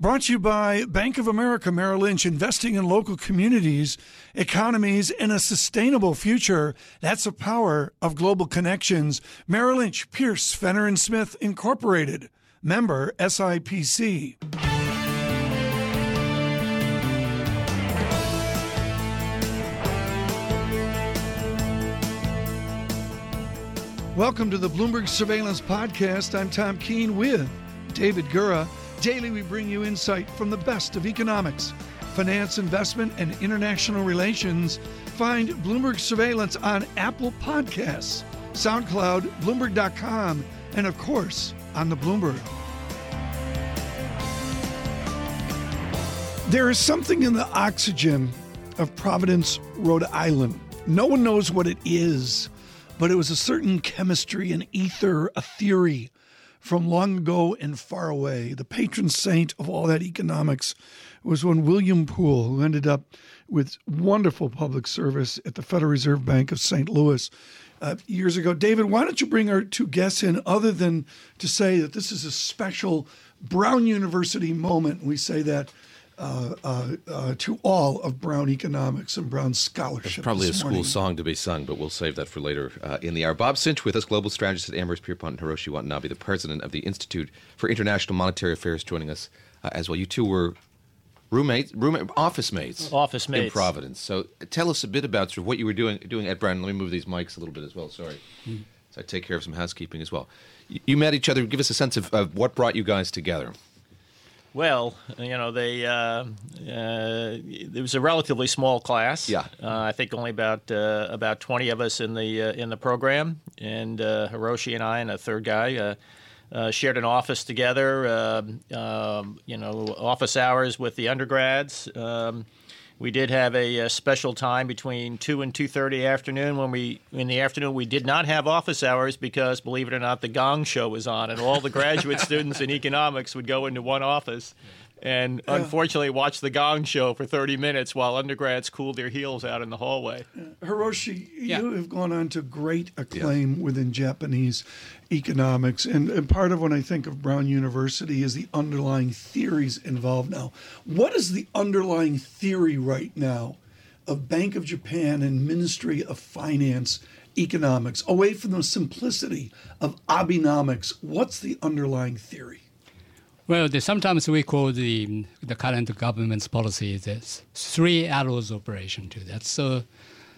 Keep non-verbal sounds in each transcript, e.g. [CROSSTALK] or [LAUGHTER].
Brought to you by Bank of America Merrill Lynch, investing in local communities, economies, and a sustainable future. That's the power of global connections. Merrill Lynch, Pierce, Fenner and Smith Incorporated, member SIPC. Welcome to the Bloomberg Surveillance Podcast. I'm Tom Keene with David Gura. Daily, we bring you insight from the best of economics, finance, investment, and international relations. Find Bloomberg Surveillance on Apple Podcasts, SoundCloud, Bloomberg.com, and of course, on the Bloomberg. There is something in the oxygen of Providence, Rhode Island. No one knows what it is, but it was a certain chemistry, an ether, a theory from long ago and far away. The patron saint of all that economics was one William Poole, who ended up with wonderful public service at the Federal Reserve Bank of St. Louis uh, years ago. David, why don't you bring our two guests in, other than to say that this is a special Brown University moment? We say that uh, uh, uh, to all of Brown economics and Brown scholarship. It's probably a school morning. song to be sung, but we'll save that for later uh, in the hour. Bob Sinche with us, global strategist at Amherst Pierpont and Hiroshi Watanabe, the president of the Institute for International Monetary Affairs, joining us uh, as well. You two were roommates, roommate, office mates, Office mates in. Providence. So tell us a bit about sort of what you were doing doing at Brown. Let me move these mics a little bit as well. Sorry, so I take care of some housekeeping as well. You, you met each other. Give us a sense of, of what brought you guys together. Well, you know, they uh, uh, it was a relatively small class. Yeah. uh, I think only about uh, about twenty of us in the uh, in the program, and uh, Hiroshi and I and a third guy uh, uh, shared an office together. Um um, you know, office hours with the undergrads. Um, we did have a, uh special time between two and two thirty afternoon when we in the afternoon we did not have office hours because believe it or not the Gong Show was on and all the graduate [LAUGHS] students in economics would go into one office and unfortunately watch the Gong Show for thirty minutes while undergrads cooled their heels out in the hallway. Hiroshi, Yeah. you have gone on to great acclaim within Japanese economics. And, and part of when I think of Brown University is the underlying theories involved now. What is the underlying theory right now of Bank of Japan and Ministry of Finance economics, away from the simplicity of Abenomics? What's the underlying theory? Well, the, sometimes we call the the current government's policy the three arrows operation to that. So,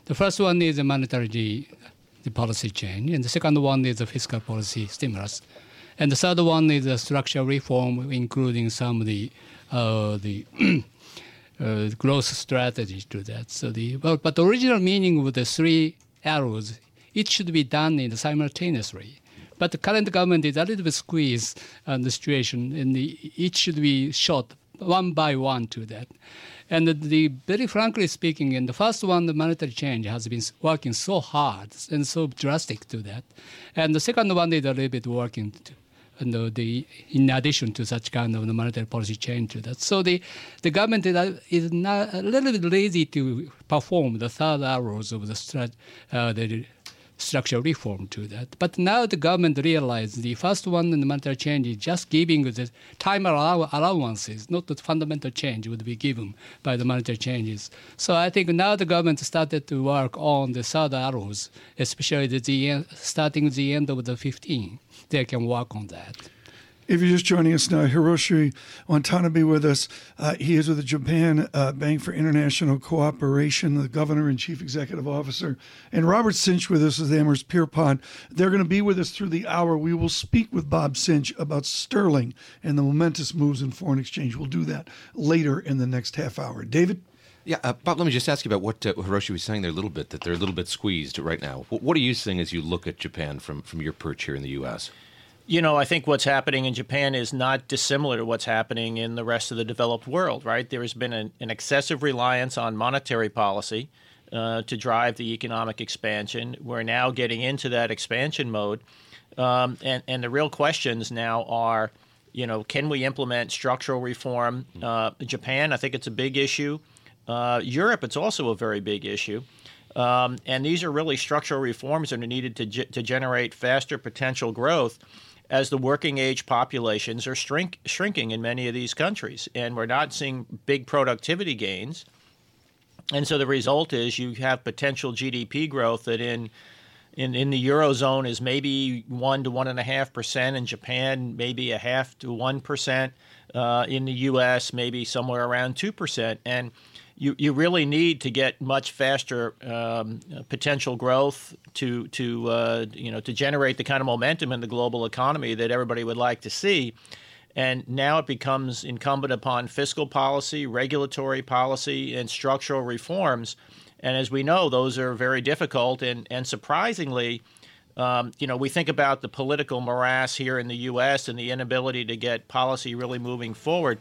the first one is the monetary the, policy change, and the second one is the fiscal policy stimulus, and the third one is the structural reform, including some of the uh, the [CLEARS THROAT] uh, growth strategy to that. So the well, but the original meaning of the three arrows, it should be done in simultaneously. But the current government is a little bit squeezed on the situation, and the, it should be shot one by one to that. And the, the very frankly speaking, in the first one, the monetary change has been working so hard and so drastic to that, and the second one is a little bit working. To, and the, the in addition to such kind of monetary policy change to that. So the the government is, is not a little bit lazy to perform the third arrows of the strat, uh, the structural reform to that. But now the government realized the first one in the monetary change is just giving the time allow- allowances, not the fundamental change would be given by the monetary changes. So I think now the government started to work on the third arrows, especially the, the starting the end of the 15. They can work on that. If you're just joining us now, Hiroshi Watanabe with us. Uh, he is with the Japan uh, Bank for International Cooperation, the governor and chief executive officer, and Robert Sinche with us is Amherst Pierpont. They're going to be with us through the hour. We will speak with Bob Sinche about sterling and the momentous moves in foreign exchange. We'll do that later in the next half hour. David? Yeah, uh, Bob, let me just ask you about what uh, Hiroshi was saying there a little bit, that they're a little bit squeezed right now. What, what are you seeing as you look at Japan from, from your perch here in the U.S.? You know, I think what's happening in Japan is not dissimilar to what's happening in the rest of the developed world, right? There has been an, an excessive reliance on monetary policy uh, to drive the economic expansion. We're now getting into that expansion mode. Um, and, and the real questions now are, you know, can we implement structural reform? Uh, Japan, I think it's a big issue. Uh, Europe, it's also a very big issue. Um, and these are really structural reforms that are needed to, ge- to generate faster potential growth. As the working age populations are shrink, shrinking in many of these countries, and we're not seeing big productivity gains. And so the result is you have potential GDP growth that in in, in the eurozone is maybe one to one and a half percent. In Japan, maybe a half to one percent. Uh, in the U.S., maybe somewhere around two percent. And you, you really need to get much faster um, potential growth to to uh, you know to generate the kind of momentum in the global economy that everybody would like to see. And now it becomes incumbent upon fiscal policy, regulatory policy, and structural reforms and as we know, those are very difficult. And, and surprisingly, um, you know, we think about the political morass here in the U.S. and the inability to get policy really moving forward.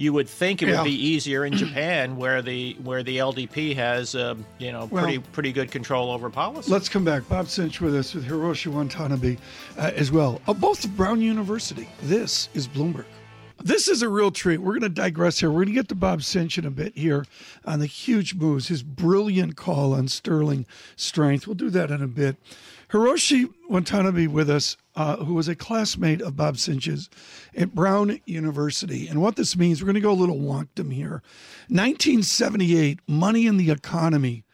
You would think it yeah. would be easier in [CLEARS THROAT] Japan, where the where the LDP has, um, you know, well, pretty pretty good control over policy. Let's come back. Bob Sinche, with us with Hiroshi Watanabe uh, as well, uh, both of Brown University. This is Bloomberg. This is a real treat. We're going to digress here. We're going to get to Bob Sinche in a bit here on the huge moves, his brilliant call on sterling strength. We'll do that in a bit. Hiroshi Watanabe with us, uh, who was a classmate of Bob Sinche's at Brown University. And what this means, we're going to go a little wonkdom here. 1978, Money in the Economy,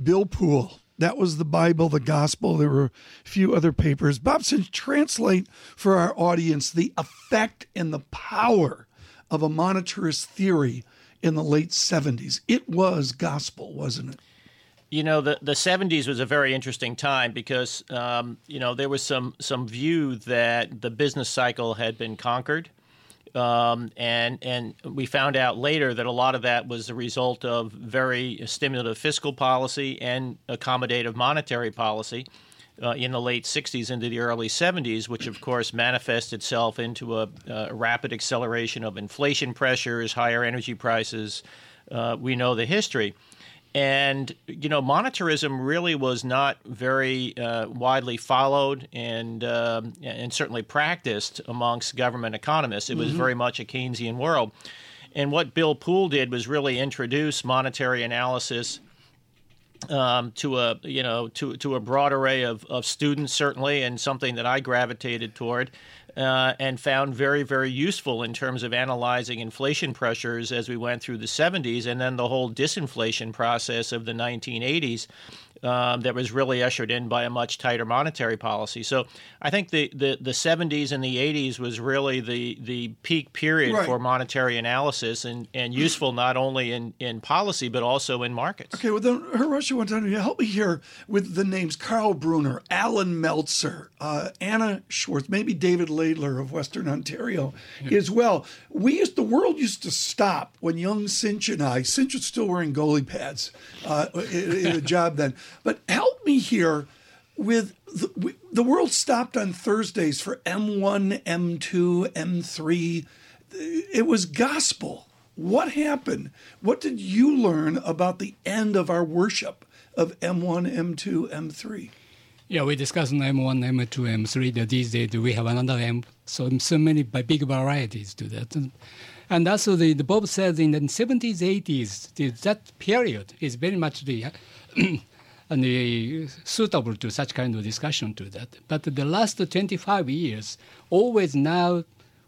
Bill Poole that was the Bible, the Gospel. There were a few other papers. Bob Sinche, translate for our audience the effect and the power of a monetarist theory in the late 70s. It was gospel, wasn't it? You know, the, the 70s was a very interesting time because, um, you know, there was some, some view that the business cycle had been conquered um, and and we found out later that a lot of that was the result of very stimulative fiscal policy and accommodative monetary policy uh, in the late 60s into the early 70s, which of course manifested itself into a, a rapid acceleration of inflation pressures, higher energy prices. Uh, we know the history. And you know, monetarism really was not very uh, widely followed and um, and certainly practiced amongst government economists. It was mm-hmm. very much a Keynesian world. And what Bill Poole did was really introduce monetary analysis um, to a you know to to a broad array of, of students certainly, and something that I gravitated toward uh, and found very, very useful in terms of analyzing inflation pressures as we went through the 70s and then the whole disinflation process of the 1980s um, that was really ushered in by a much tighter monetary policy. So I think the, the, the 70s and the 80s was really the, the peak period right. for monetary analysis and, and useful not only in, in policy but also in markets. Okay, well, then, Hiroshi, one time, help me here with the names Karl Brunner, Allan Meltzer, uh, Anna Schwartz, maybe David Laidler of Western Ontario yeah. as well. We used, the world used to stop when young Sinche and I, Sinche was still wearing goalie pads uh, in, in a job then. But help me here with the, the world stopped on Thursdays for M1, M2, M3. It was gospel. What happened? What did you learn about the end of our worship of M1, M2, M3? Yeah, we discussed M1, M2, M3. That These days we have another M. So so many big varieties to that. And also the, the Bob says in the 70s, 80s, that period is very much the [CLEARS THROAT] and uh, suitable to such kind of discussion to that. But the last 25 years, always now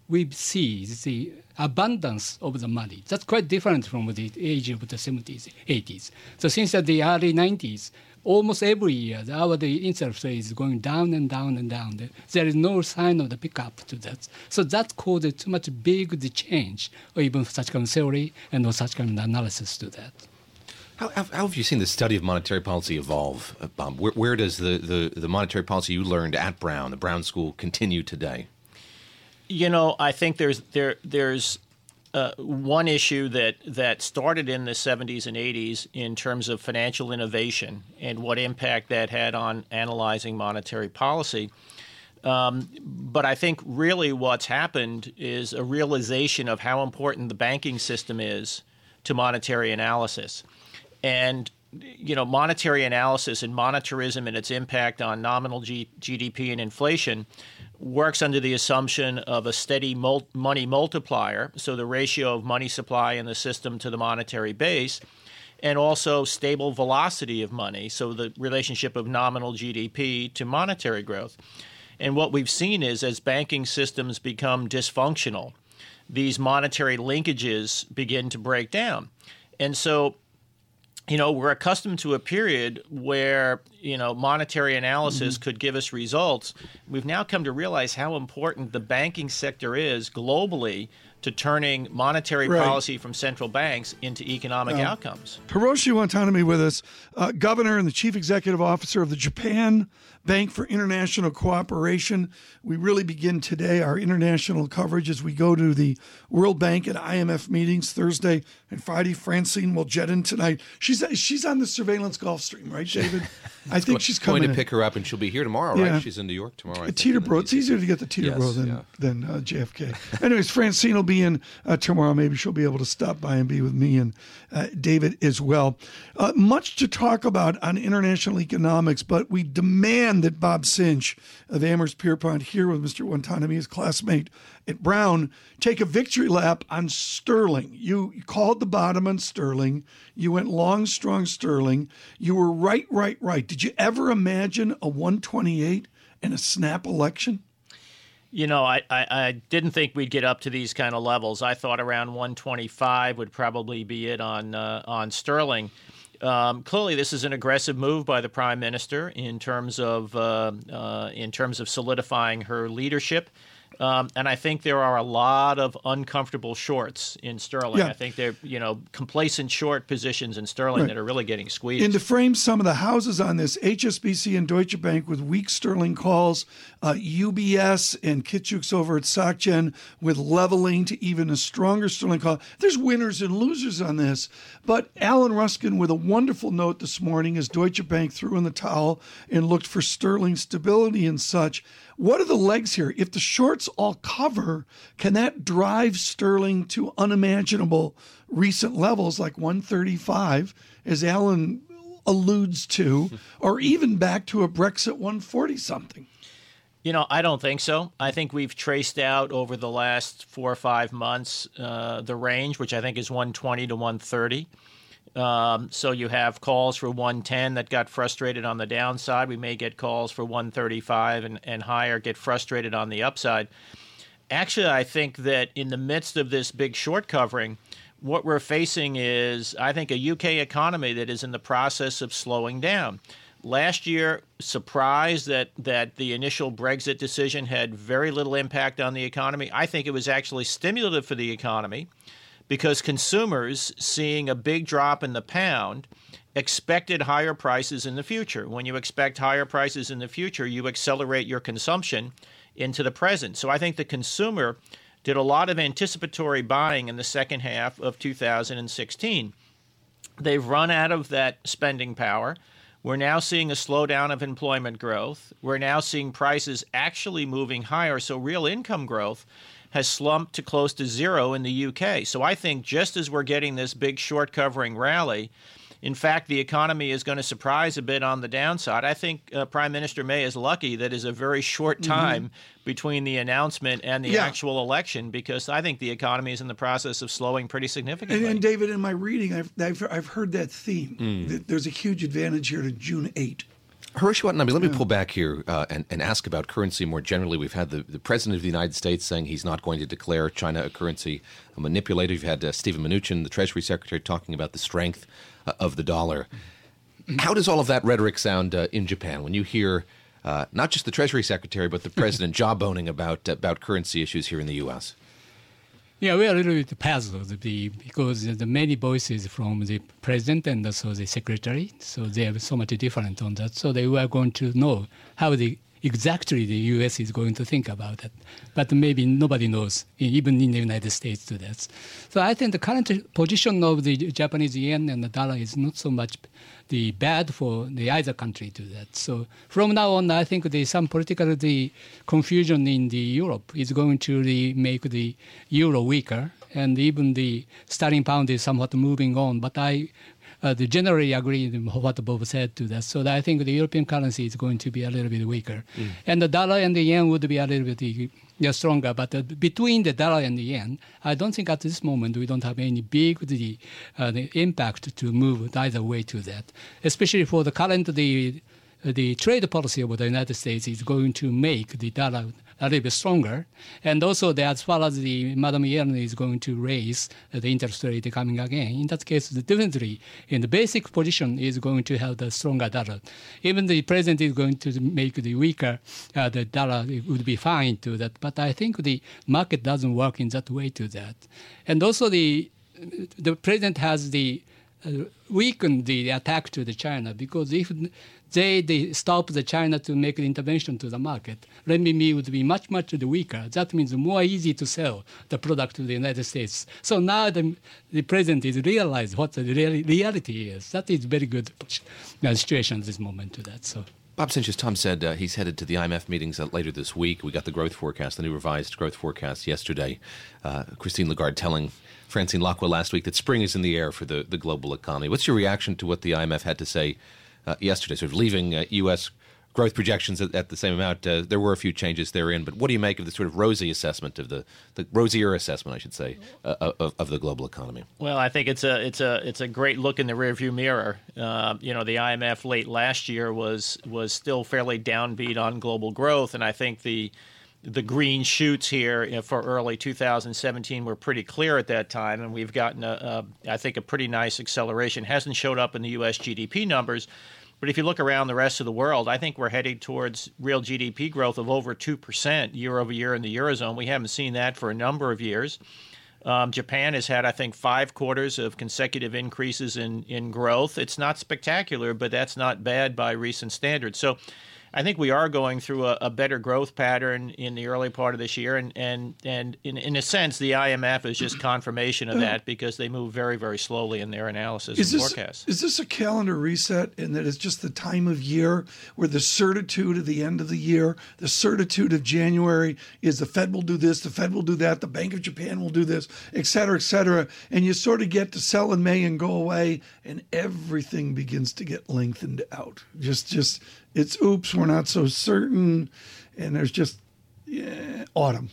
we see the abundance of the money. That's quite different from the age of the 70s, 80s. So since the early 90s, almost every year, our the interest rate is going down and down and down. There is no sign of the pickup to that. So that caused too much big change, or even such kind of theory and such kind of analysis to that. How, how, how, have you seen the study of monetary policy evolve, uh, Bob? Where, where does the, the, the, monetary policy you learned at Brown, the Brown School, continue today? You know, I think there's there there's uh, one issue that that started in the 70s and 80s in terms of financial innovation and what impact that had on analyzing monetary policy. Um, but I think really what's happened is a realization of how important the banking system is to monetary analysis. And you know, monetary analysis and monetarism and its impact on nominal G- GDP and inflation works under the assumption of a steady mul- money multiplier, so the ratio of money supply in the system to the monetary base, and also stable velocity of money, so the relationship of nominal GDP to monetary growth. And what we've seen is as banking systems become dysfunctional, these monetary linkages begin to break down. And so you know, we're accustomed to a period where, you know, monetary analysis mm-hmm. could give us results. We've now come to realize how important the banking sector is globally to turning monetary right. policy from central banks into economic uh, outcomes. Hiroshi Watanabe with us, uh, governor and the chief executive officer of the Japan Bank for International Cooperation. We really begin today our international coverage as we go to the World Bank and IMF meetings Thursday and Friday. Francine will jet in tonight. She's she's on the surveillance Gulfstream, right, David? [LAUGHS] I think she's coming going to pick her up, and she'll be here tomorrow, yeah. right? She's in New York tomorrow. Teterboro. It's easier to get the Teterboro yes, than yeah. than uh, JFK. Anyways, Francine will be in uh, tomorrow. Maybe she'll be able to stop by and be with me and uh, David as well. Uh, much to talk about on international economics, but we demand that Bob Sinche of Amherst Pierpont here with Mr. Watanabe, his classmate at Brown, take a victory lap on Sterling. You called the bottom on Sterling. You went long, strong Sterling. You were right, right, right. Did you ever imagine a 128 and a snap election? You know, I, I, I, didn't think we'd get up to these kind of levels. I thought around 125 would probably be it on uh, on Sterling. Um, clearly, this is an aggressive move by the prime minister in terms of uh, uh, in terms of solidifying her leadership. Um, and I think there are a lot of uncomfortable shorts in sterling. Yeah. I think they're you know complacent short positions in sterling right. that are really getting squeezed. And to frame some of the houses on this, HSBC and Deutsche Bank with weak sterling calls, uh, UBS and Kit Juckes over at SocGen with leveling to even a stronger sterling call. There's winners and losers on this, but Alan Ruskin with a wonderful note this morning as Deutsche Bank threw in the towel and looked for sterling stability and such. What are the legs here? If the shorts all cover, can that drive sterling to unimaginable recent levels like 135, as Alan alludes to, [LAUGHS] or even back to a Brexit 140 something? You know, I don't think so. I think we've traced out over the last four or five months uh, the range, which I think is 120 to 130. Um, so you have calls for 110 that got frustrated on the downside. We may get calls for 135 and, and higher, get frustrated on the upside. Actually, I think that in the midst of this big short covering, what we're facing is, I think, a UK economy that is in the process of slowing down. Last year, surprised that, that the initial Brexit decision had very little impact on the economy. I think it was actually stimulative for the economy because consumers seeing a big drop in the pound expected higher prices in the future. When you expect higher prices in the future, you accelerate your consumption into the present. So I think the consumer did a lot of anticipatory buying in the second half of 2016. They've run out of that spending power. We're now seeing a slowdown of employment growth. We're now seeing prices actually moving higher, so real income growth has slumped to close to zero in the UK. So I think just as we're getting this big short covering rally, in fact, the economy is going to surprise a bit on the downside. I think uh, Prime Minister May is lucky that is a very short mm-hmm. time mm-hmm. between the announcement and the yeah. actual election because I think the economy is in the process of slowing pretty significantly. And, and David, in my reading, I've, I've, I've heard that theme. Mm. There's a huge advantage here to June 8. Hiroshi Watanabe, let me pull back here uh, and, and, ask about currency more generally. We've had the, the, President of the United States saying he's not going to declare China a currency a manipulator. You've had uh, Steven Mnuchin, the Treasury Secretary, talking about the strength uh, of the dollar. How does all of that rhetoric sound uh, in Japan when you hear uh, not just the Treasury Secretary, but the [LAUGHS] President jawboning about, about currency issues here in the U.S.? Yeah, we are a little bit puzzled because the many voices from the president and also the secretary, so they are so much different on that. So they were going to know how the exactly the U.S. is going to think about that. But maybe nobody knows, even in the United States, to that. So I think the current position of the Japanese yen and the dollar is not so much the bad for the either country to that. So from now on, I think the some political the confusion in the Europe is going to the, make the euro weaker, and even the sterling pound is somewhat moving on. But I uh, generally agree with what Bob said to that. So I think the European currency is going to be a little bit weaker, mm. and the dollar and the yen would be a little bit yeah, stronger. But uh, between the dollar and the yen, I don't think at this moment we don't have any big the, uh, the impact to move either way to that. Especially for the current the the trade policy of the United States is going to make the dollar a little bit stronger. And also, that as far as the Madam Yellen is going to raise the interest rate coming again, in that case, definitely in the basic position is going to have the stronger dollar. Even the president is going to make the weaker uh, the dollar it would be fine to that. But I think the market doesn't work in that way to that. And also the the president has the uh, weakened the attack to the China because if they, they stop the China to make the intervention to the market, renminbi would be much, much weaker. That means more easy to sell the product to the United States. So now the, the president is realized what the reality is. That is very good uh, situation at this moment to that. So. Bob Sinche, as Tom said, uh, he's headed to the IMF meetings uh, later this week. We got the growth forecast, the new revised growth forecast yesterday. Uh, Christine Lagarde telling Francine Lacqua last week that spring is in the air for the, the global economy. What's your reaction to what the IMF had to say yesterday, sort of leaving U.S. Uh, growth projections at, at the same amount. Uh, there were a few changes therein, but what do you make of the sort of rosy assessment of the the rosier assessment, I should say, uh, of, of the global economy? Well, I think it's a it's a it's a great look in the rearview mirror. Uh, you know, the IMF late last year was was still fairly downbeat on global growth, and I think the the green shoots here for early 2017 were pretty clear at that time, and we've gotten, a, a, I think, a pretty nice acceleration. Hasn't showed up in the U.S. GDP numbers, but if you look around the rest of the world, I think we're heading towards real GDP growth of over 2% year over year in the Eurozone. We haven't seen that for a number of years. Um, Japan has had, I think, five quarters of consecutive increases in, in growth. It's not spectacular, but that's not bad by recent standards. So I think we are going through a, a, better growth pattern in the early part of this year, and and and in, in a sense, the IMF is just confirmation of that because they move very very slowly in their analysis is and this, forecasts. Is this a calendar reset, and that it's just the time of year where the certitude of the end of the year, the certitude of January is the Fed will do this, the Fed will do that, the Bank of Japan will do this, et cetera, et cetera, and you sort of get to sell in May and go away, and everything begins to get lengthened out. Just just it's oops, we're not so certain, and there's just yeah, autumn.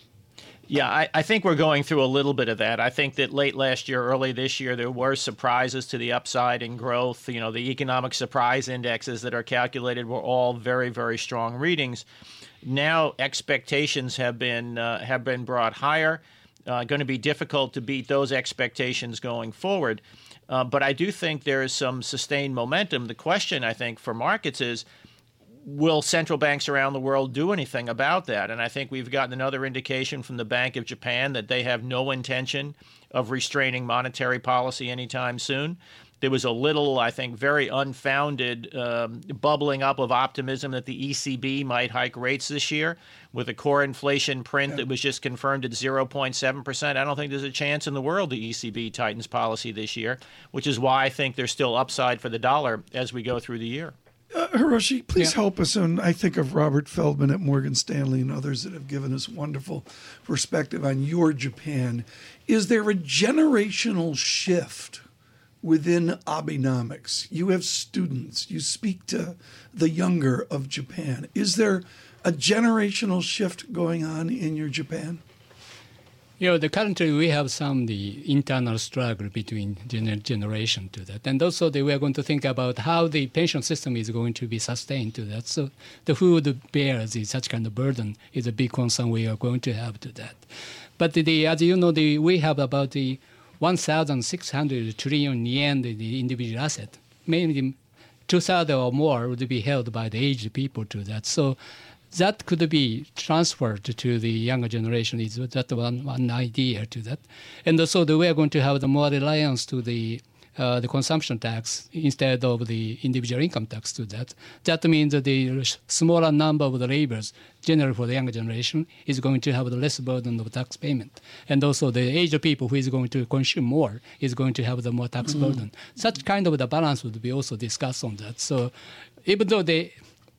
Yeah, I, I, think we're going through a little bit of that. I think that late last year, early this year, there were surprises to the upside in growth. You know, the economic surprise indexes that are calculated were all very, very strong readings. Now expectations have been uh, have been brought higher. Uh, going to be difficult to beat those expectations going forward. Uh, but I do think there is some sustained momentum. The question, I think, for markets is will central banks around the world do anything about that? And I think we've gotten another indication from the Bank of Japan that they have no intention of restraining monetary policy anytime soon. There was a little, I think, very unfounded um, bubbling up of optimism that the ECB might hike rates this year with a core inflation print yeah. that was just confirmed at 0.7%. I don't think there's a chance in the world the ECB tightens policy this year, which is why I think there's still upside for the dollar as we go through the year. Uh, Hiroshi, please yeah. help us. And I think of Robert Feldman at Morgan Stanley and others that have given us wonderful perspective on your Japan. Is there a generational shift within Abenomics? You have students, you speak to the younger of Japan. Is there a generational shift going on in your Japan? You know, the currently we have some the internal struggle between gener- generation to that, and also the, we are going to think about how the pension system is going to be sustained to that. So the food bears is such kind of burden is a big concern we are going to have to that. But the, as you know, the, we have about the 1,600 trillion yen the, the individual asset, mainly two thirds or more would be held by the aged people to that. So that could be transferred to the younger generation is that one, one idea to that. And also the, we are going to have the more reliance to the uh, the consumption tax instead of the individual income tax to that. That means that the smaller number of the laborers, generally for the younger generation, is going to have the less burden of tax payment. And also the age of people who is going to consume more is going to have the more tax mm-hmm. burden. Such kind of the balance would be also discussed on that. So even though they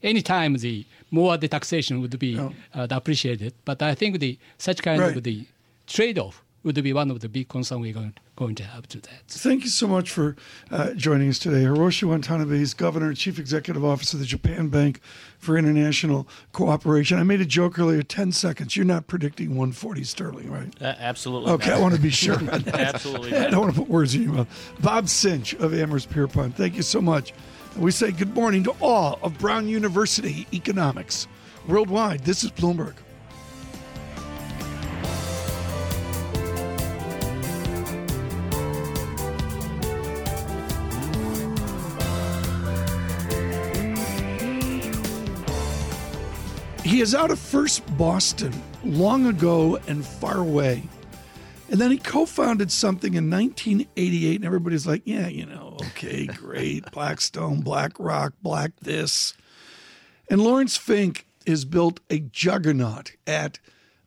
anytime the more the taxation would be oh. uh, appreciated. But I think the such kind right. of the trade-off would be one of the big concerns we're going, going to have to that. Thank you so much for uh, joining us today. Hiroshi Watanabe is Governor and Chief Executive Officer of the Japan Bank for International Cooperation. I made a joke earlier, 10 seconds. You're not predicting 140 sterling, right? Uh, absolutely. Okay, not. I want to be sure [LAUGHS] absolutely. [LAUGHS] I don't want to put words in your mouth. Bob Sinche of Amherst Pierpont, thank you so much We say good morning to all of Brown University economics. Worldwide, this is Bloomberg. He is out of First Boston long ago and far away. And then he co founded something in 1988, and everybody's like, yeah, you know, okay, great. Blackstone, BlackRock, Black this. And Lawrence Fink has built a juggernaut at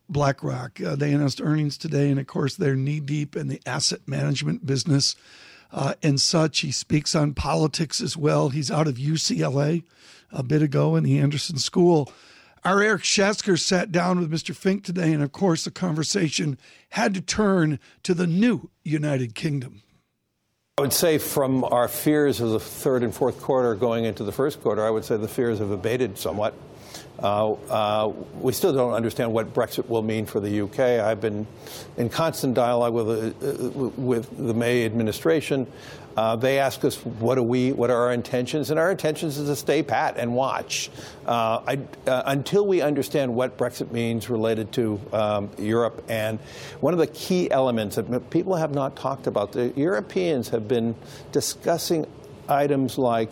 BlackRock. Uh, they announced earnings today, and of course, they're knee deep in the asset management business uh, and such. He speaks on politics as well. He's out of UCLA a bit ago in the Anderson School. Our Eric Schatzker sat down with Mr. Fink today, and of course, the conversation had to turn to the new United Kingdom. I would say from our fears of the third and fourth quarter going into the first quarter, I would say the fears have abated somewhat. Uh, uh, we still don't understand what Brexit will mean for the UK. I've been in constant dialogue with, uh, with the May administration. Uh, they ask us what are we, what are our intentions, and our intentions is to stay pat and watch uh, I, uh, until we understand what Brexit means related to um, Europe. And one of the key elements that people have not talked about, the Europeans have been discussing items like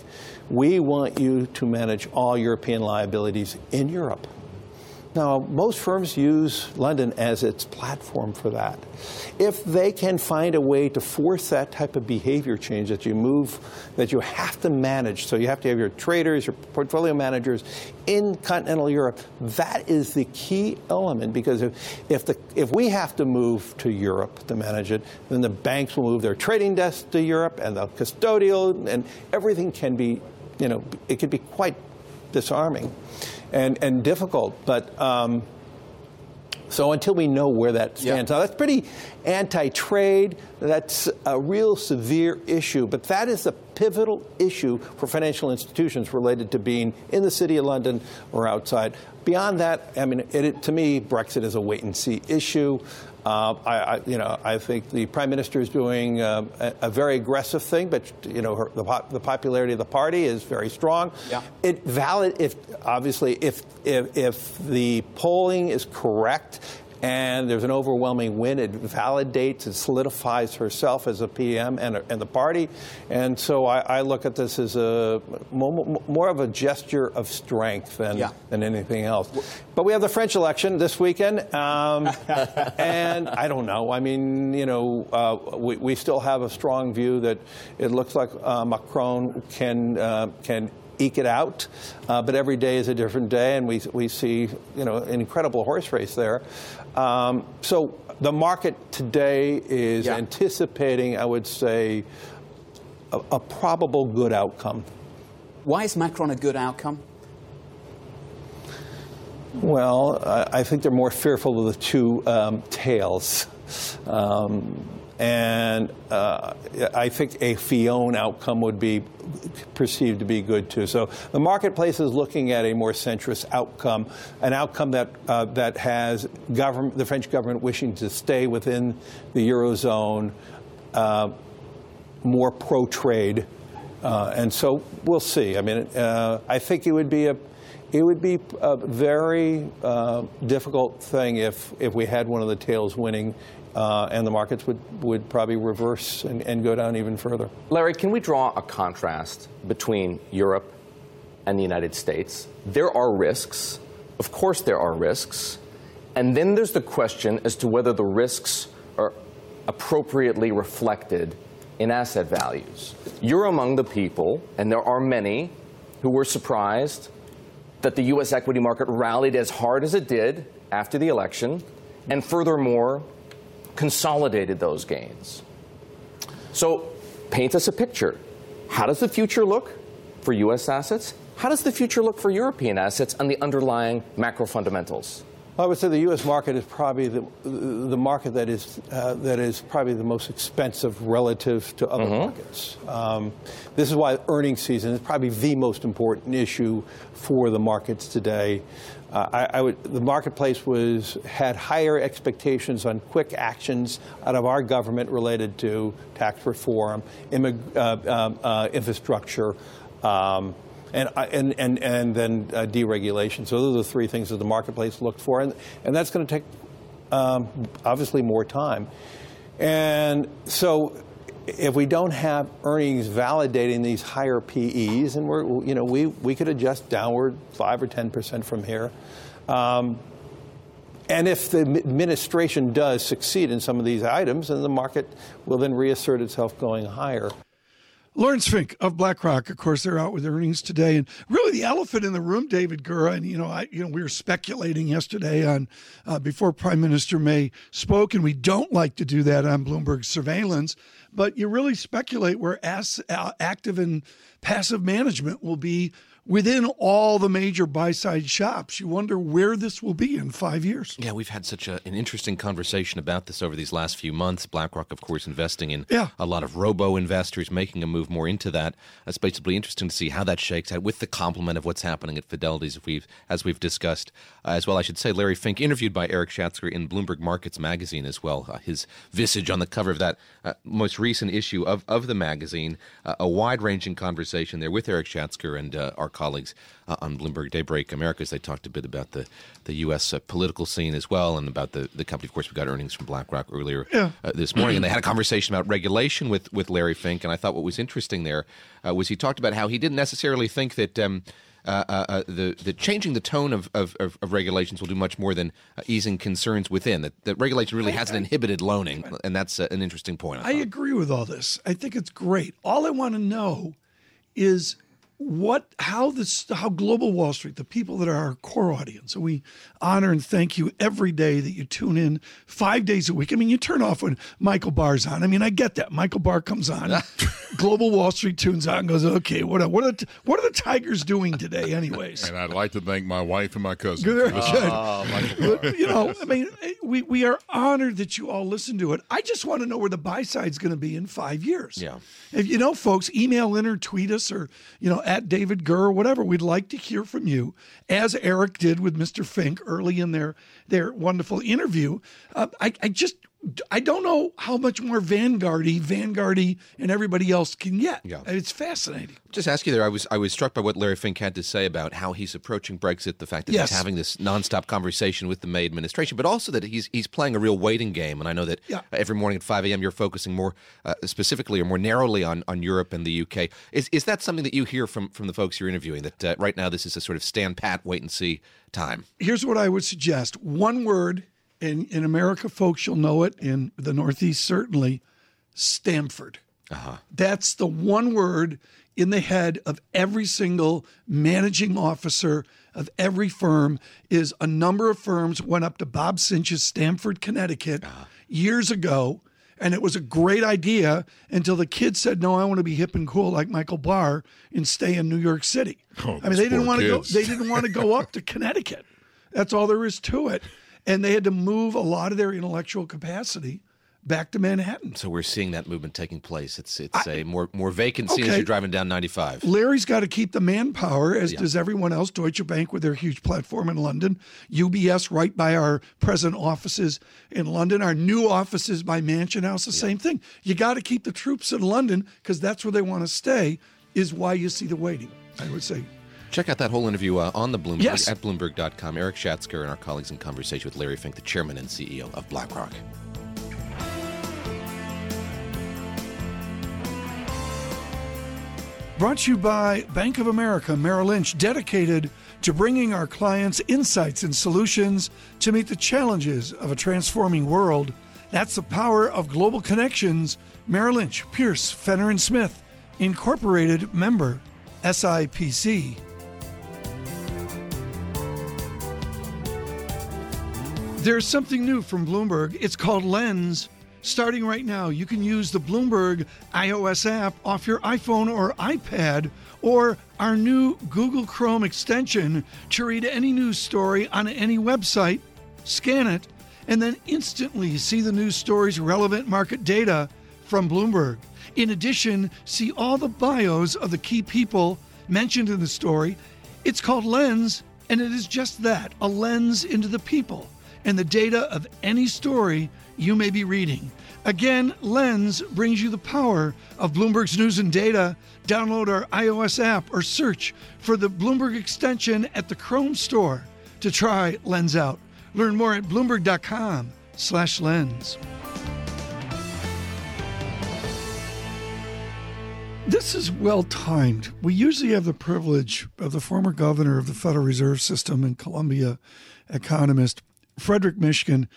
we want you to manage all European liabilities in Europe. Now, most firms use London as its platform for that. If they can find a way to force that type of behavior change that you move, that you have to manage, so you have to have your traders, your portfolio managers in continental Europe, that is the key element because if, if, the, if we have to move to Europe to manage it, then the banks will move their trading desks to Europe and the custodial, and everything can be, you know, it could be quite disarming and, and difficult. But um, so until we know where that stands, now that's pretty anti-trade. That's a real severe issue, but that is a pivotal issue for financial institutions related to being in the city of London or outside. Beyond that, I mean, it, to me, Brexit is a wait and see issue. Uh, I, I, you know, I think the prime minister is doing uh, a, a, very aggressive thing, but you know, her, the, the, popularity of the party is very strong. Yeah. It valid if obviously if, if if the polling is correct and there's an overwhelming win. It validates, it solidifies herself as a PM and, a, and the party. And so I, I, look at this as a more, more of a gesture of strength than, yeah. than anything else. But we have the French election this weekend, um, [LAUGHS] and I don't know. I mean, you know, uh, we, we still have a strong view that it looks like uh, Macron can uh, can eke it out. Uh, but every day is a different day, and we, we see you know an incredible horse race there. Um, so the market today is yeah. anticipating, I would say, a, a, probable good outcome. Why is Macron a good outcome? Well, I, I think they're more fearful of the two um, tails. Um, and uh, I think a Fillon outcome would be perceived to be good too. So the marketplace is looking at a more centrist outcome, an outcome that uh, that has government, the French government wishing to stay within the eurozone, uh, more pro-trade, uh, and so we'll see. I mean, uh, I think it would be a it would be a very uh, difficult thing if, if we had one of the tails winning uh, and the markets would, would probably reverse and, and go down even further. Larry, can we draw a contrast between Europe and the United States? There are risks. Of course, there are risks. And then there's the question as to whether the risks are appropriately reflected in asset values. You're among the people, and there are many, who were surprised that the U.S. equity market rallied as hard as it did after the election, and furthermore, consolidated those gains. So, paint us a picture. How does the future look for U.S. assets? How does the future look for European assets and the underlying macro fundamentals? I would say the U.S. market is probably the, the market that is, uh, that is probably the most expensive relative to other mm-hmm. markets. Um, this is why earnings season is probably the most important issue for the markets today. Uh, I, I would, the marketplace was had higher expectations on quick actions out of our government related to tax reform, immig, uh, um, uh, infrastructure, Um, and, and, and, and then uh, deregulation. So those are the three things that the marketplace looked for. And, and that's going to take, um, obviously, more time. And so if we don't have earnings validating these higher PEs, and we're, you know, we, we could adjust downward 5 or 10% from here. Um, and if the administration does succeed in some of these items, then the market will then reassert itself going higher. Lawrence Fink of BlackRock, of course, they're out with earnings today, and really the elephant in the room, David Gura. And you know, I you know we were speculating yesterday on uh, before Prime Minister May spoke, and we don't like to do that on Bloomberg surveillance. But you really speculate where as, uh, active and passive management will be within all the major buy side shops. You wonder where this will be in five years. Yeah, we've had such a, an interesting conversation about this over these last few months. BlackRock, of course, investing in yeah. a lot of robo investors, making a move more into that. It's basically interesting to see how that shakes out with the complement of what's happening at Fidelity's, if we've, as we've discussed. Uh, as well, I should say, Larry Fink, interviewed by Eric Schatzker in Bloomberg Markets magazine as well. Uh, his visage on the cover of that uh, most recent issue of, of the magazine. Uh, a wide ranging conversation there with Eric Schatzker and uh, our colleagues uh, on Bloomberg Daybreak Americas. They talked a bit about the, the U.S. Uh, political scene as well and about the, the company. Of course, we got earnings from BlackRock earlier yeah. uh, this morning, and they had a conversation about regulation with, with Larry Fink. And I thought what was interesting there uh, was he talked about how he didn't necessarily think that. Um, the, the changing the tone of, of, of, regulations will do much more than uh, easing concerns within. That, that regulation really hasn't inhibited loaning, and that's uh, an interesting point. I, I agree with all this. I think it's great. All I want to know is what how this how global wall street the people that are our core audience and we honor and thank you every day that you tune in five days a week. I mean you turn off when michael barr's on. I mean i get that. Michael barr comes on [LAUGHS] global wall street tunes on and goes okay what are, what are, what are the tigers doing today anyways? And i'd like to thank my wife and my cousin good, good. Ah, you know i mean we, we are honored that you all listen to it. I just want to know where the buy side's going to be in five years. Yeah. If you know folks email in or tweet us or you know at David Gura, or whatever. We'd like to hear from you, as Eric did with Mr. Fink early in their their wonderful interview. Uh, I, I just I don't know how much more Vanguardy, Vanguardy, and everybody else can get. Yeah. It's fascinating. Just ask you there. I was I was struck by what Larry Fink had to say about how he's approaching Brexit, the fact that yes. he's having this nonstop conversation with the May administration, but also that he's he's playing a real waiting game. And I know that yeah. every morning at five a.m. you're focusing more uh, specifically or more narrowly on, on Europe and the UK. Is is that something that you hear from from the folks you're interviewing? That uh, right now this is a sort of stand pat, wait and see time. Here's what I would suggest: one word in, in America, folks, you'll know it. In the Northeast, certainly, Stamford. Uh-huh. That's the one word in the head of every single managing officer of every firm is a number of firms went up to Bob Sinche's Stamford, Connecticut uh-huh. years ago. And it was a great idea until the kids said, "No, I want to be hip and cool like Michael Barr and stay in New York City." Oh, I mean, they didn't want to go. They didn't want to go up to Connecticut. That's all there is to it and they had to move a lot of their intellectual capacity back to Manhattan. So we're seeing that movement taking place. It's it's a more more vacancy Okay. as you're driving down 95. Larry's got to keep the manpower, as Yeah. does everyone else. Deutsche Bank with their huge platform in London, UBS right by our present offices in London, our new offices by Mansion House, the same thing. You got to keep the troops in London because that's where they want to stay. Is why you see the waiting. I would say. Check out that whole interview uh, on the Bloomberg Yes. at Bloomberg.com. Eric Schatzker and our colleagues in conversation with Larry Fink, the chairman and CEO of BlackRock. Brought to you by Bank of America Merrill Lynch, dedicated to bringing our clients insights and solutions to meet the challenges of a transforming world. That's the power of global connections. Merrill Lynch, Pierce, Fenner and Smith, Incorporated member, SIPC. There's something new from Bloomberg. It's called Lens. Starting right now, you can use the Bloomberg iOS app off your iPhone or iPad or our new Google Chrome extension to read any news story on any website, scan it, and then instantly see the news story's relevant market data from Bloomberg. In addition, see all the bios of the key people mentioned in the story. It's called Lens, and it is just that a lens into the people and the data of any story you may be reading. Again, Lens brings you the power of Bloomberg's news and data. Download our iOS app or search for the Bloomberg extension at the Chrome store to try Lens out. Learn more at bloomberg.com/lens. This is well timed. We usually have the privilege of the former governor of the Federal Reserve System and Columbia economist, Frederic Mishkin.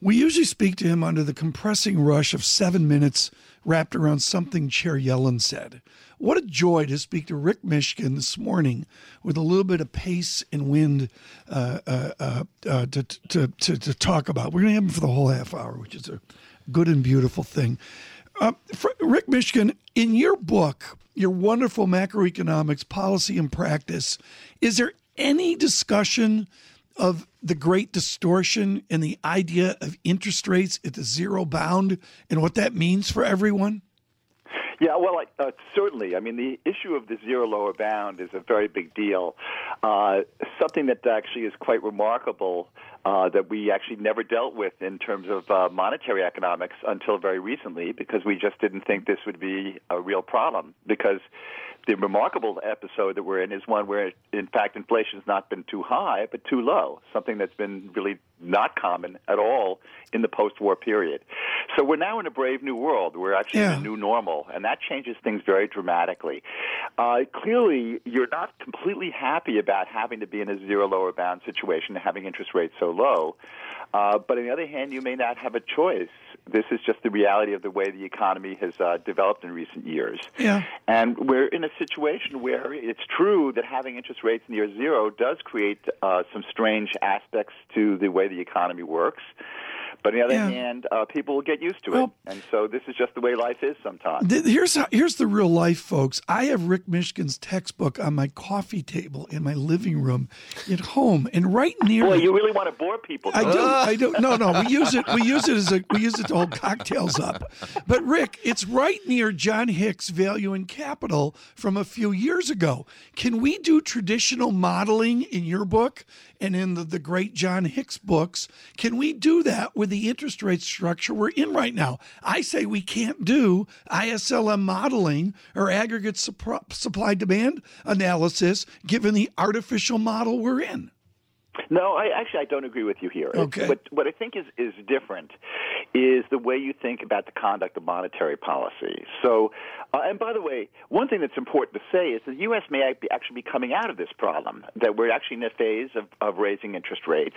We usually speak to him under the compressing rush of seven minutes wrapped around something Chair Yellen said. What a joy to speak to Rick Mishkin this morning with a little bit of pace and wind uh, uh, uh, uh to, to, to, to, talk about. We're going to have him for the whole half hour, which is a good and beautiful thing. Uh, Rick Mishkin, in your book, your wonderful macroeconomics policy and practice, is there any discussion of the great distortion and the idea of interest rates at the zero bound and what that means for everyone? Yeah, well, uh, certainly. I mean, the issue of the zero lower bound is a very big deal. Uh, something that actually is quite remarkable uh, that we actually never dealt with in terms of uh, monetary economics until very recently because we just didn't think this would be a real problem. Because the remarkable episode that we're in is one where, in fact, inflation has not been too high, but too low, something that's been really not common at all in the post-war period. So we're now in a brave new world. We're actually yeah. in a new normal, and that changes things very dramatically. Uh, clearly, you're not completely happy about having to be in a zero lower bound situation, and having interest rates so low. Uh, but on the other hand, you may not have a choice. This is just the reality of the way the economy has uh, developed in recent years. Yeah. And we're in a situation where it's true that having interest rates near zero does create uh, some strange aspects to the way the economy works. But on the other yeah. hand, uh, people will get used to well, it, and so this is just the way life is sometimes. Th- here's how, here's the real life, folks. I have Rick Mishkin's textbook on my coffee table in my living room at home, and right near. Boy, you really want to bore people. I don't. I don't. No, no. We use it. We use it as a. We use it to hold cocktails up. But Rick, it's right near John Hicks' Value and Capital from a few years ago. Can we do traditional modeling in your book and in the, the great John Hicks books? Can we do that with the interest rate structure we're in right now. I say we can't do ISLM modeling or aggregate supply demand analysis given the artificial model we're in. No, I actually I don't agree with you here. Okay. What, what I think is is different is the way you think about the conduct of monetary policy. So, uh, and by the way, one thing that's important to say is the U.S. may actually be coming out of this problem. That we're actually in a phase of, of raising interest rates.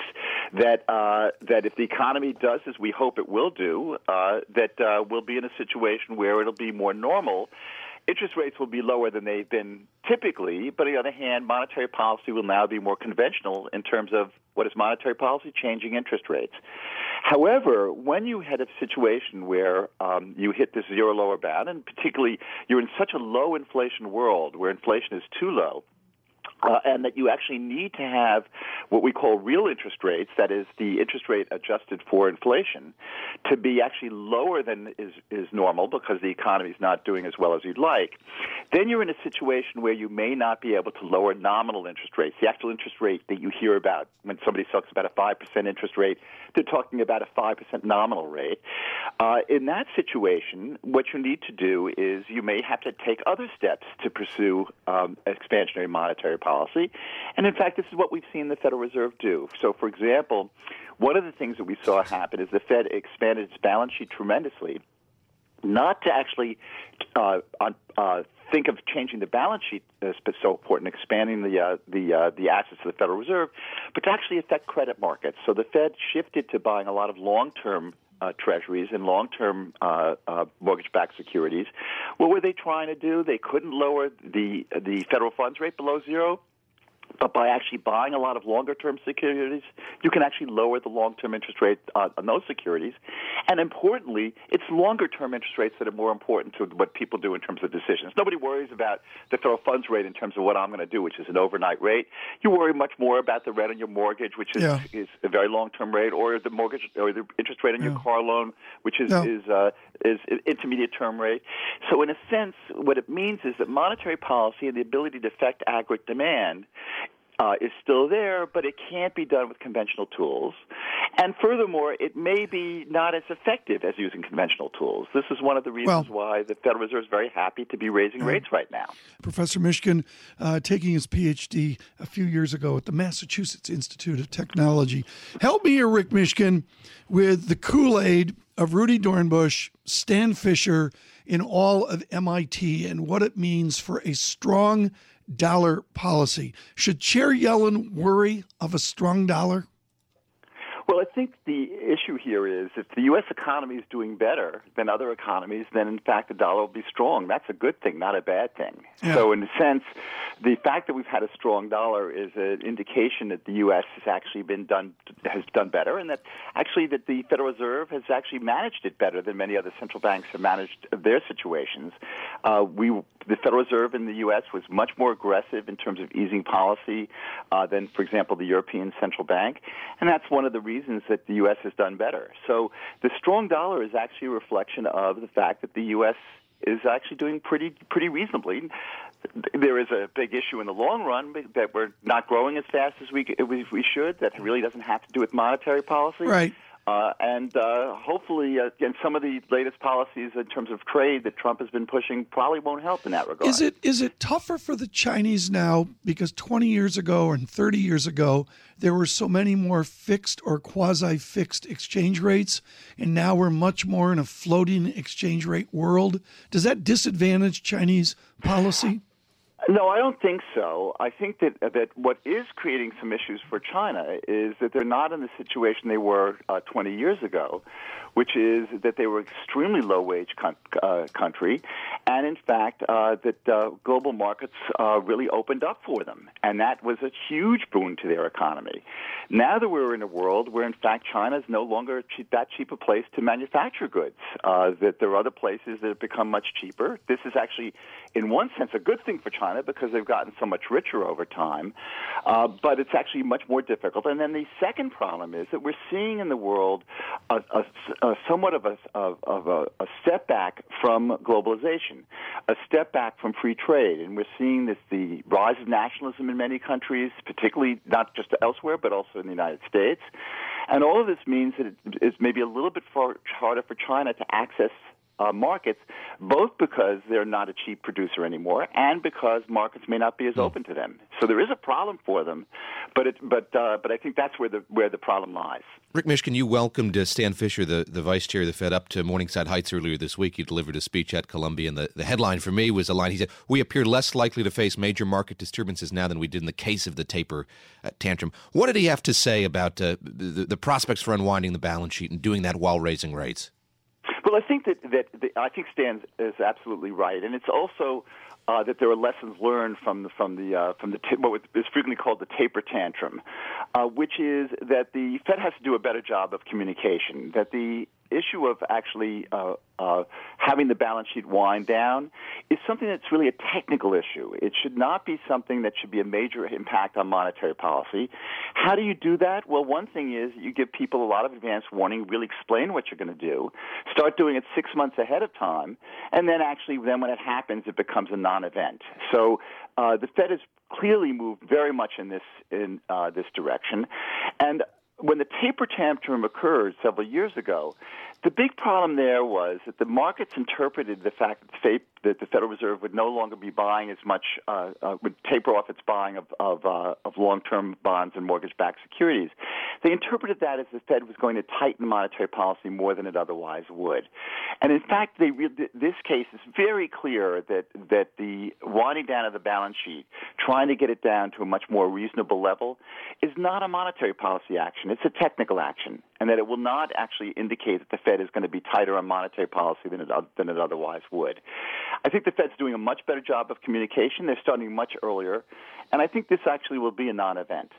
That uh, that if the economy does as we hope it will do, uh, that uh, we'll be in a situation where it'll be more normal interest rates will be lower than they've been typically, but on the other hand, monetary policy will now be more conventional in terms of what is monetary policy? Changing interest rates. However, when you had a situation where um, you hit this zero lower bound, and particularly you're in such a low inflation world where inflation is too low, uh, and that you actually need to have what we call real interest rates, that is the interest rate adjusted for inflation, to be actually lower than is, is normal because the economy is not doing as well as you'd like, then you're in a situation where you may not be able to lower nominal interest rates. The actual interest rate that you hear about when somebody talks about a 5% interest rate, they're talking about a 5% nominal rate. Uh, in that situation, what you need to do is you may have to take other steps to pursue um, expansionary monetary policy policy. And in fact, this is what we've seen the Federal Reserve do. So, for example, one of the things that we saw happen is the Fed expanded its balance sheet tremendously, not to actually uh, uh, think of changing the balance sheet as so important, expanding the uh, the uh, the assets of the Federal Reserve, but to actually affect credit markets. So the Fed shifted to buying a lot of long-term uh, treasuries and long-term uh, uh, mortgage-backed securities. What were they trying to do? They couldn't lower the the federal funds rate below zero. But by actually buying a lot of longer term securities, you can actually lower the long term interest rate uh, on those securities. And importantly, it's longer term interest rates that are more important to what people do in terms of decisions. Nobody worries about the federal funds rate in terms of what I'm going to do, which is an overnight rate. You worry much more about the rate on your mortgage, which is, yeah. is a very long term rate, or the mortgage or the interest rate on yeah. your car loan, which is, no. is, uh, is intermediate term rate. So, in a sense, what it means is that monetary policy and the ability to affect aggregate demand uh, is still there, but it can't be done with conventional tools. And furthermore, it may be not as effective as using conventional tools. This is one of the reasons Well- why the Federal Reserve is very happy to be raising rates right now. Professor Mishkin, uh, taking his PhD a few years ago at the Massachusetts Institute of Technology. Help me here, Rick Mishkin, with the Kool Aid of Rudi Dornbusch, Stan Fischer, in all of MIT, and what it means for a strong dollar policy. Should Chair Yellen worry of a strong dollar? Well, I think the issue here is if the U.S. economy is doing better than other economies, then in fact the dollar will be strong. That's a good thing, not a bad thing. Yeah. So, in a sense, the fact that we've had a strong dollar is an indication that the U.S. has actually been done has done better, and that actually that the Federal Reserve has actually managed it better than many other central banks have managed their situations. Uh, we, the Federal Reserve in the U.S. was much more aggressive in terms of easing policy uh, than, for example, the European Central Bank, and that's one of the reasons that the U.S. has done better. So the strong dollar is actually a reflection of the fact that the U.S. is actually doing pretty pretty reasonably. There is a big issue in the long run that we're not growing as fast as we we should. That really doesn't have to do with monetary policy, Right. Uh, and uh, hopefully, uh, again, some of the latest policies in terms of trade that Trump has been pushing probably won't help in that regard. Is it is it tougher for the Chinese now because 20 years ago and 30 years ago there were so many more fixed or quasi fixed exchange rates and now we're much more in a floating exchange rate world? Does that disadvantage Chinese policy? No, I don't think so. I think that that what is creating some issues for China is that they're not in the situation they were uh, 20 years ago, which is that they were extremely low wage con- uh, country, and in fact uh, that uh, global markets uh, really opened up for them, and that was a huge boon to their economy. Now that we're in a world where in fact China is no longer that cheap a place to manufacture goods, uh, that there are other places that have become much cheaper. This is actually, in one sense, a good thing for China because they've gotten so much richer over time, uh, but it's actually much more difficult. And then the second problem is that we're seeing in the world a, a, a somewhat of a of, of a, a step back from globalization, a step back from free trade, and we're seeing this the rise of nationalism in many countries, particularly not just elsewhere but also in the United States. And all of this means that it is maybe a little bit far harder for China to access uh, markets, both because they're not a cheap producer anymore, and because markets may not be as open to them. So there is a problem for them, but it, but uh, but I think that's where the where the problem lies. Rick Mishkin, you welcomed uh, Stan Fischer, the, the vice chair of the Fed, up to Morningside Heights earlier this week. He delivered a speech at Columbia, and the, the headline for me was a line. He said, We appear less likely to face major market disturbances now than we did in the case of the taper uh, tantrum. What did he have to say about uh, the, the prospects for unwinding the balance sheet and doing that while raising rates? Well, I think that that, that I think Stan is absolutely right, and it's also uh, that there are lessons learned from the from the uh, from the ta- what is frequently called the taper tantrum, uh, which is that the Fed has to do a better job of communication. That the issue of actually uh, uh, having the balance sheet wind down is something that's really a technical issue. It should not be something that should be a major impact on monetary policy. How do you do that? Well, one thing is you give people a lot of advance warning, really explain what you're going to do, start doing it six months ahead of time, and then actually, then when it happens, it becomes a non-event. So uh, the Fed has clearly moved very much in this in uh, this direction, and when the taper tantrum occurred several years ago, the big problem there was that the markets interpreted the fact that the, Federal Reserve would no longer be buying as much, uh, uh, would taper off its buying of of, uh, of long-term bonds and mortgage-backed securities. They interpreted that as the Fed was going to tighten monetary policy more than it otherwise would, and in fact, they re- this case is very clear that that the winding down of the balance sheet, trying to get it down to a much more reasonable level, is not a monetary policy action. It's a technical action, and that it will not actually indicate that the Fed is going to be tighter on monetary policy than it, than it otherwise would. I think the Fed's doing a much better job of communication. They're starting much earlier, and I think this actually will be a non-event.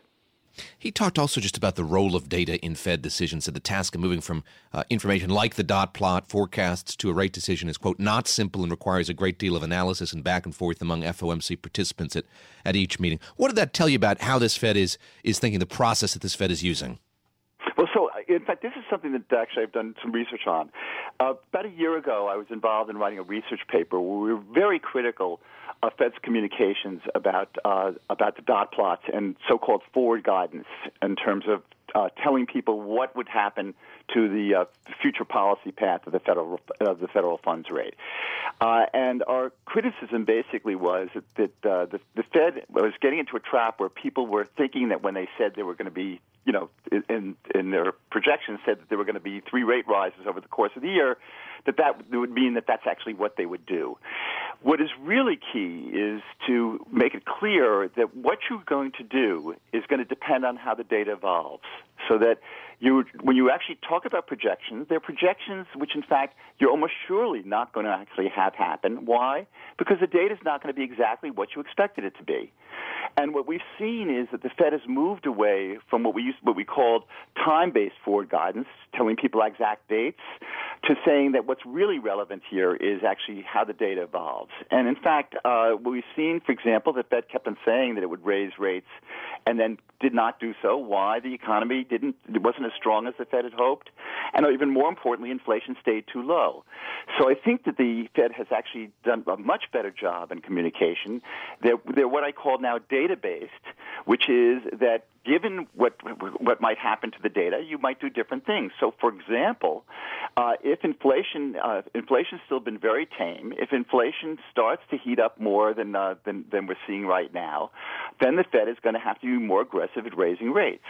He talked also just about the role of data in Fed decisions. Said the task of moving from uh, information like the dot plot forecasts to a rate decision is, quote, not simple and requires a great deal of analysis and back and forth among FOMC participants at, at each meeting. What did that tell you about how this Fed is, is thinking, the process that this Fed is using? In fact, this is something that actually I've done some research on. Uh, about a year ago, I was involved in writing a research paper where we were very critical of Fed's communications about uh, about the dot plots and so-called forward guidance in terms of uh, telling people what would happen to the uh, future policy path of the federal of the federal funds rate. Uh, and our criticism basically was that, that uh, the, the Fed was getting into a trap where people were thinking that when they said they were going to be you know, in in their projections said that there were going to be three rate rises over the course of the year, that that would mean that that's actually what they would do. What is really key is to make it clear that what you're going to do is going to depend on how the data evolves, so that you, when you actually talk about projections, they're projections which, in fact, you're almost surely not going to actually have happen. Why? Because the data is not going to be exactly what you expected it to be. And what we've seen is that the Fed has moved away from what we used, what we called time-based forward guidance, telling people exact dates, to saying that what's really relevant here is actually how the data evolves. And in fact, uh, we've seen, for example, the Fed kept on saying that it would raise rates, and then did not do so. Why? The economy didn't, it wasn't as strong as the Fed had hoped, and even more importantly, inflation stayed too low. So I think that the Fed has actually done a much better job in communication. They're, they're what I call now data based, which is that given what what might happen to the data, you might do different things. So, for example, uh, if inflation uh, inflation's still been very tame, if inflation starts to heat up more than uh, than, than we're seeing right now, then the Fed is going to have to be more aggressive at raising rates.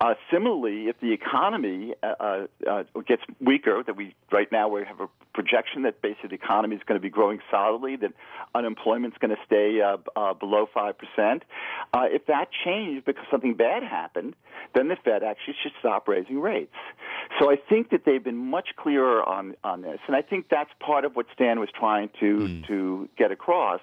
Uh, similarly, if the economy uh, uh, uh, gets weaker, that we right now we have a projection that basically the economy is going to be growing solidly, that unemployment is going to stay below five percent. If that changed because something bad happened, then the Fed actually should stop raising rates. So I think that they've been much clearer on on this, and I think that's part of what Stan was trying to mm. to get across,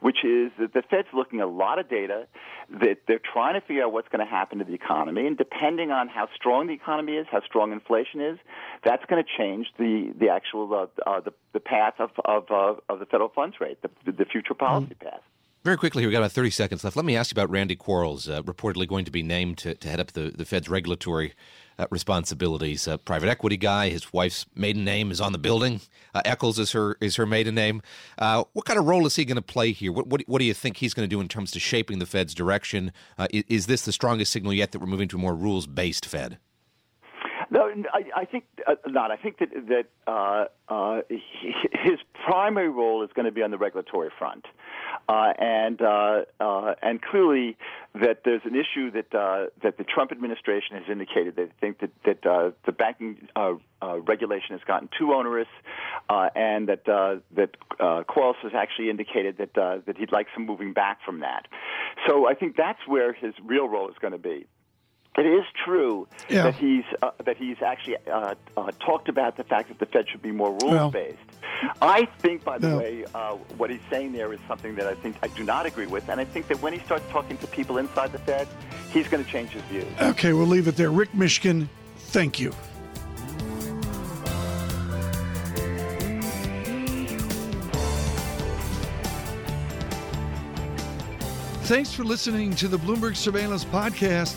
which is that the Fed's looking at a lot of data, that they're trying to figure out what's going to happen to the economy, and depending on how strong the economy is, how strong inflation is, that's going to change the the actual uh, uh, the the path of of uh, of the federal funds rate, the the future policy mm. path. Very quickly, we've got about 30 seconds left. Let me ask you about Randy Quarles, uh, reportedly going to be named to, to head up the, the Fed's regulatory uh, responsibilities. A private equity guy. His wife's maiden name is on the building. Uh, Eccles is her is her maiden name. Uh, what kind of role is he going to play here? What, what, what do you think he's going to do in terms of shaping the Fed's direction? Uh, is, is, this the strongest signal yet that we're moving to a more rules based Fed? No, I, I think uh, not. I think that that uh, uh, his primary role is going to be on the regulatory front, uh, and uh, uh, and clearly that there's an issue that that the Trump administration has indicated they think that that the banking regulation has gotten too onerous, and that that uh, Quarles has actually indicated that that he'd like some moving back from that. So I think that's where his real role is going to be. It is true yeah. that he's uh, that he's actually uh, uh, talked about the fact that the Fed should be more rules based. Well, I think, by the no. way, uh, what he's saying there is something that I think I do not agree with, and I think that when he starts talking to people inside the Fed, he's going to change his views. Okay, we'll leave it there. Rick Mishkin, thank you. Thanks for listening to the Bloomberg Surveillance Podcast.